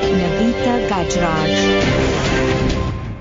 Navita Gajraj.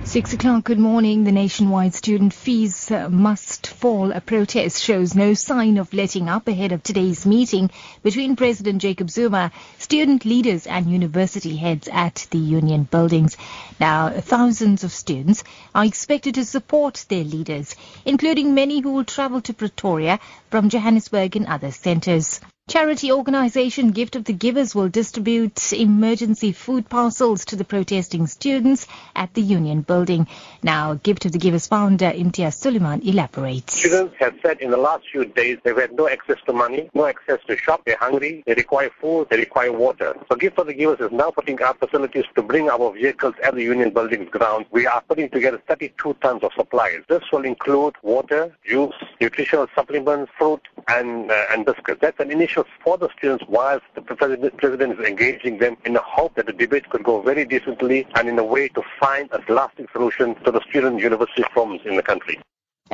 Six o'clock, good morning. The nationwide student fees uh, must fall. A protest shows no sign of letting up ahead of today's meeting between President Jacob Zuma, student leaders and university heads at the union buildings. Now, thousands of students are expected to support their leaders, including many who will travel to Pretoria from Johannesburg and other centres. Charity organisation Gift of the Givers will distribute emergency food parcels to the protesting students at the Union Building. Now, Gift of the Givers founder Imtiaz Sooliman elaborates. Students have said in the last few days they've had no access to money, no access to shop, they're hungry, they require food, they require water. So Gift of the Givers is now putting up facilities to bring our vehicles at the Union Building's ground. We are putting together 32 tons of supplies. This will include water, juice, nutritional supplements, fruit, and, uh, and biscuits. That's an initial for the students whilst the president, is engaging them in the hope that the debate could go very decently and in a way to find a lasting solution to the student university problems in the country.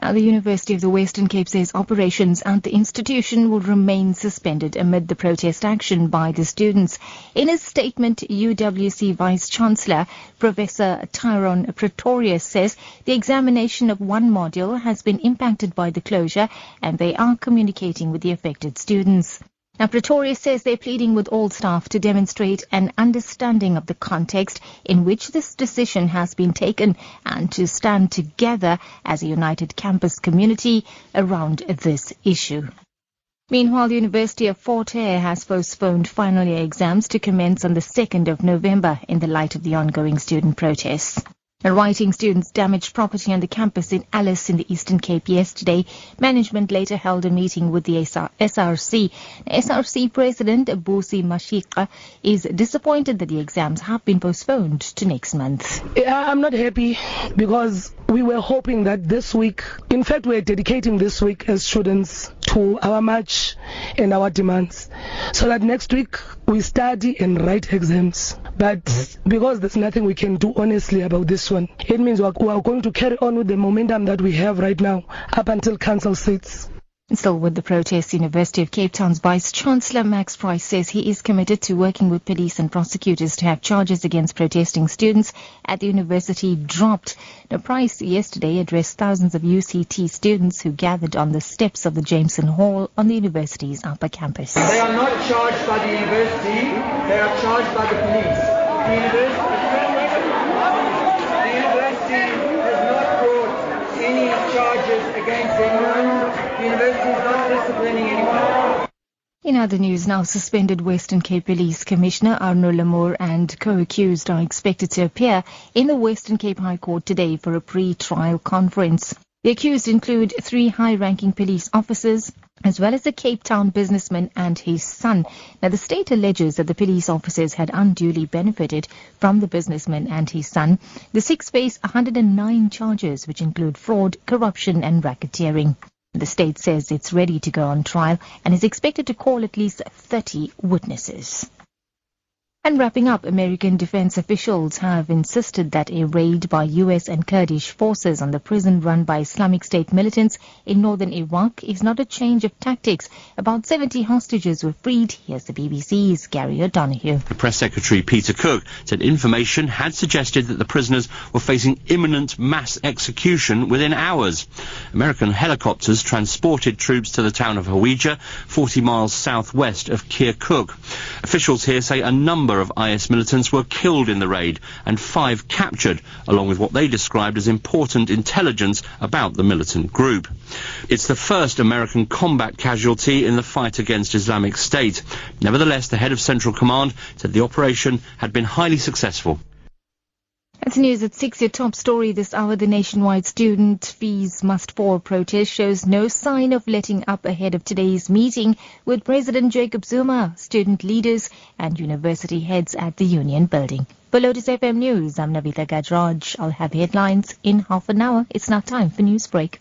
Now, the University of the Western Cape says operations at the institution will remain suspended amid the protest action by the students. In a statement, UWC Vice Chancellor Professor Tyrone Pretorius says the examination of one module has been impacted by the closure and they are communicating with the affected students. Now, Pretorius says they're pleading with all staff to demonstrate an understanding of the context in which this decision has been taken and to stand together as a united campus community around this issue. Meanwhile, the University of Fort Hare has postponed final year exams to commence on the 2nd of November in the light of the ongoing student protests. Writing students damaged property on the campus in Alice in the Eastern Cape yesterday. Management later held a meeting with the SRC. SRC President Busi Mashika is disappointed that the exams have been postponed to next month. I'm not happy because we were hoping that this week, in fact, we're dedicating this week as students to our march and our demands so that next week we study and write exams. But because there's nothing we can do honestly about this one, it means we are going to carry on with the momentum that we have right now up until council sits. Still with the protests, University of Cape Town's Vice Chancellor Max Price says he is committed to working with police and prosecutors to have charges against protesting students at the university dropped. Now, Price yesterday addressed thousands of UCT students who gathered on the steps of the Jameson Hall on the university's upper campus. They are not charged by the university, they are charged by the police. The university, the university has not brought any charges against anyone. In other news, now suspended Western Cape Police Commissioner Arno Lamoer and co-accused are expected to appear in the Western Cape High Court today for a pre-trial conference. The accused include three high-ranking police officers, as well as a Cape Town businessman and his son. Now, the state alleges that the police officers had unduly benefited from the businessman and his son. The six face 109 charges, which include fraud, corruption, and racketeering. The state says it's ready to go on trial and is expected to call at least 30 witnesses. And wrapping up, American defense officials have insisted that a raid by U.S. and Kurdish forces on the prison run by Islamic State militants in northern Iraq is not a change of tactics. About 70 hostages were freed. Here's the BBC's Gary O'Donoghue. The press secretary Peter Cook said information had suggested that the prisoners were facing imminent mass execution within hours. American helicopters transported troops to the town of Hawija, 40 miles southwest of Kirkuk. Officials here say a number of IS militants were killed in the raid and five captured, along with what they described as important intelligence about the militant group. It's the first American combat casualty in the fight against Islamic State. Nevertheless, the head of Central Command said the operation had been highly successful. That's news at 6, your top story this hour. The nationwide student fees must fall protest shows no sign of letting up ahead of today's meeting with President Jacob Zuma, student leaders and university heads at the Union Building. For Lotus FM News, I'm Navita Gajraj. I'll have headlines in half an hour. It's now time for Newsbreak.